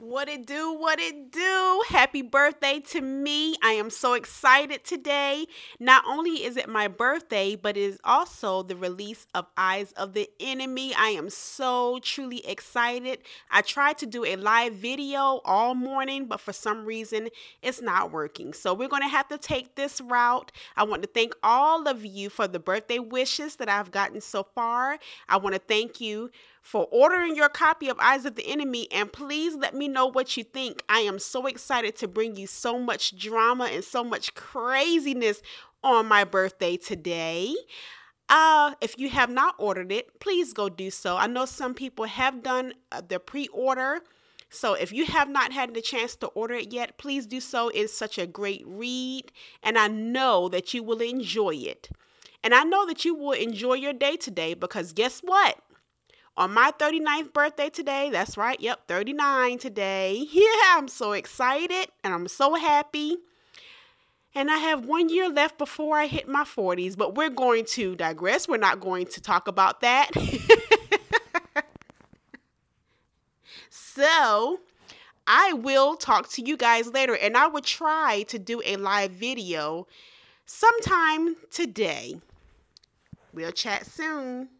What it do, what it do. Happy birthday to me. I am so excited today. Not only is it my birthday, but it is also the release of Eyes of the Enemy. I am so truly excited. I tried to do a live video all morning, but for some reason it's not working. So we're going to have to take this route. I want to thank all of you for the birthday wishes that I've gotten so far. I want to thank you for ordering your copy of Eyes of the Enemy and please let me know what you think. I am so excited to bring you so much drama and so much craziness on my birthday today. Uh, if you have not ordered it, please go do so. I know some people have done uh, the pre order. So if you have not had the chance to order it yet, please do so. It's such a great read, and I know that you will enjoy it. And I know that you will enjoy your day today because guess what? On my 39th birthday today. That's right. Yep, 39 today. Yeah, I'm so excited and I'm so happy. And I have one year left before I hit my 40s, but we're going to digress. We're not going to talk about that. so, I will talk to you guys later, and I will try to do a live video sometime today. We'll chat soon.